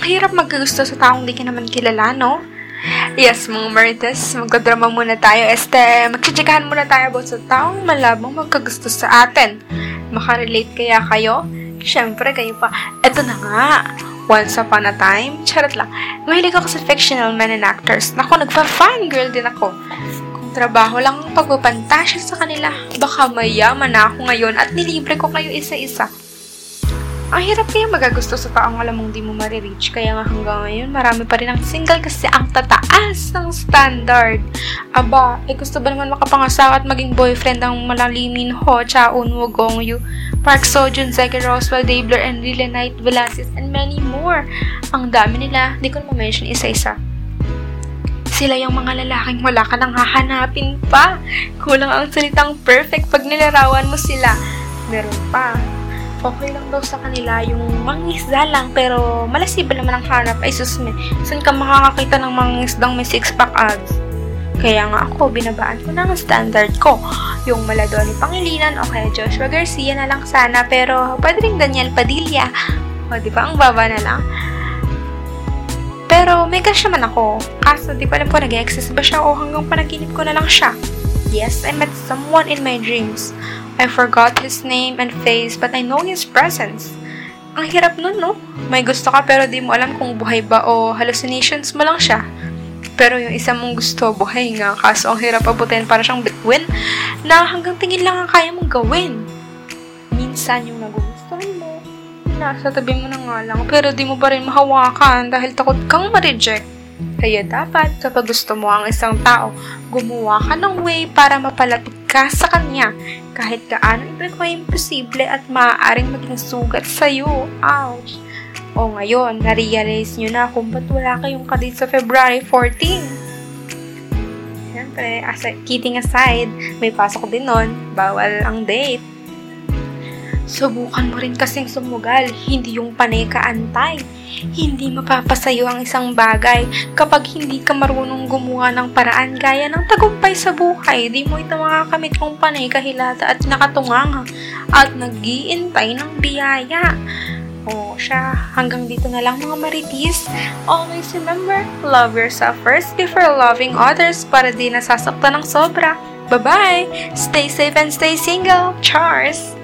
Ang hirap magkagusto sa taong di ka naman kilala, no? Yes, mga Marites, magkadrama muna tayo. Este, magchichikahan muna tayo about sa taong malabang magkagusto sa atin. Makarelate kaya kayo? Siyempre, kayo pa. Eto na nga. Once upon a time, charot lang. Mahilig ako sa fictional men and actors. Naku, nagpa-fangirl din ako. Kung trabaho lang ang pagpapantasya sa kanila, baka mayaman na ako ngayon at nilibre ko kayo isa-isa. Ang hirap kaya magagusto sa taong alam mong di mo marireach. Kaya nga hanggang ngayon, marami pa rin ang single kasi ang tataas ng standard. Aba, eh gusto ba naman makapangasawa at maging boyfriend ang malalimin Ho, Chaun, Wo, Gong Yu, Park Sojun, Zeke Roswell, Dabler, Enrile Knight, Velasquez, and many more. Ang dami nila, di ko na ma-mention isa-isa. Sila yung mga lalaking wala ka nang hahanapin pa. Kulang ang salitang perfect pag nilarawan mo sila. Meron pa, okay lang daw sa kanila yung mangisda lang pero malasiba naman ang hanap ay susme. Saan ka makakakita ng mangisdang may six-pack abs? Kaya nga ako, binabaan ko na ang standard ko. Yung Maladoni Pangilinan o kaya Joshua Garcia na lang sana pero pwede rin Daniel Padilla. O, di ba? Ang baba na lang. Pero may crush naman ako. Kaso di ko alam kung nag-exist ba siya o hanggang panaginip ko na lang siya. Yes, I met someone in my dreams. I forgot his name and face but I know his presence. Ang hirap nun, no? May gusto ka pero di mo alam kung buhay ba o hallucinations mo lang siya. Pero yung isa mong gusto, buhay nga. Kaso ang hirap abutin para siyang bituin na hanggang tingin lang ang kaya mong gawin. Minsan yung nagugustuhan mo, nasa tabi mo na nga lang pero di mo pa rin mahawakan dahil takot kang ma-reject. Kaya dapat kapag gusto mo ang isang tao, gumawa ka ng way para mapalapit ka sa kanya kahit gaano ito imposible at maaaring maging sugat sa'yo. Ouch! O ngayon, na-realize nyo na kung ba't wala kayong kadate sa February 14. Siyempre, as kidding aside, may pasok din nun, bawal ang date. Subukan mo rin kasing sumugal, hindi yung panay ka antay. Hindi mapapasayo ang isang bagay kapag hindi ka marunong gumawa ng paraan gaya ng tagumpay sa buhay. Di mo ito makakamit kung panay kahilata at nakatunganga at nagiintay ng biyaya. O siya, hanggang dito na lang mga maritis. Always remember, love yourself first before loving others para di nasasaktan ng sobra. Bye-bye! Stay safe and stay single! Cheers!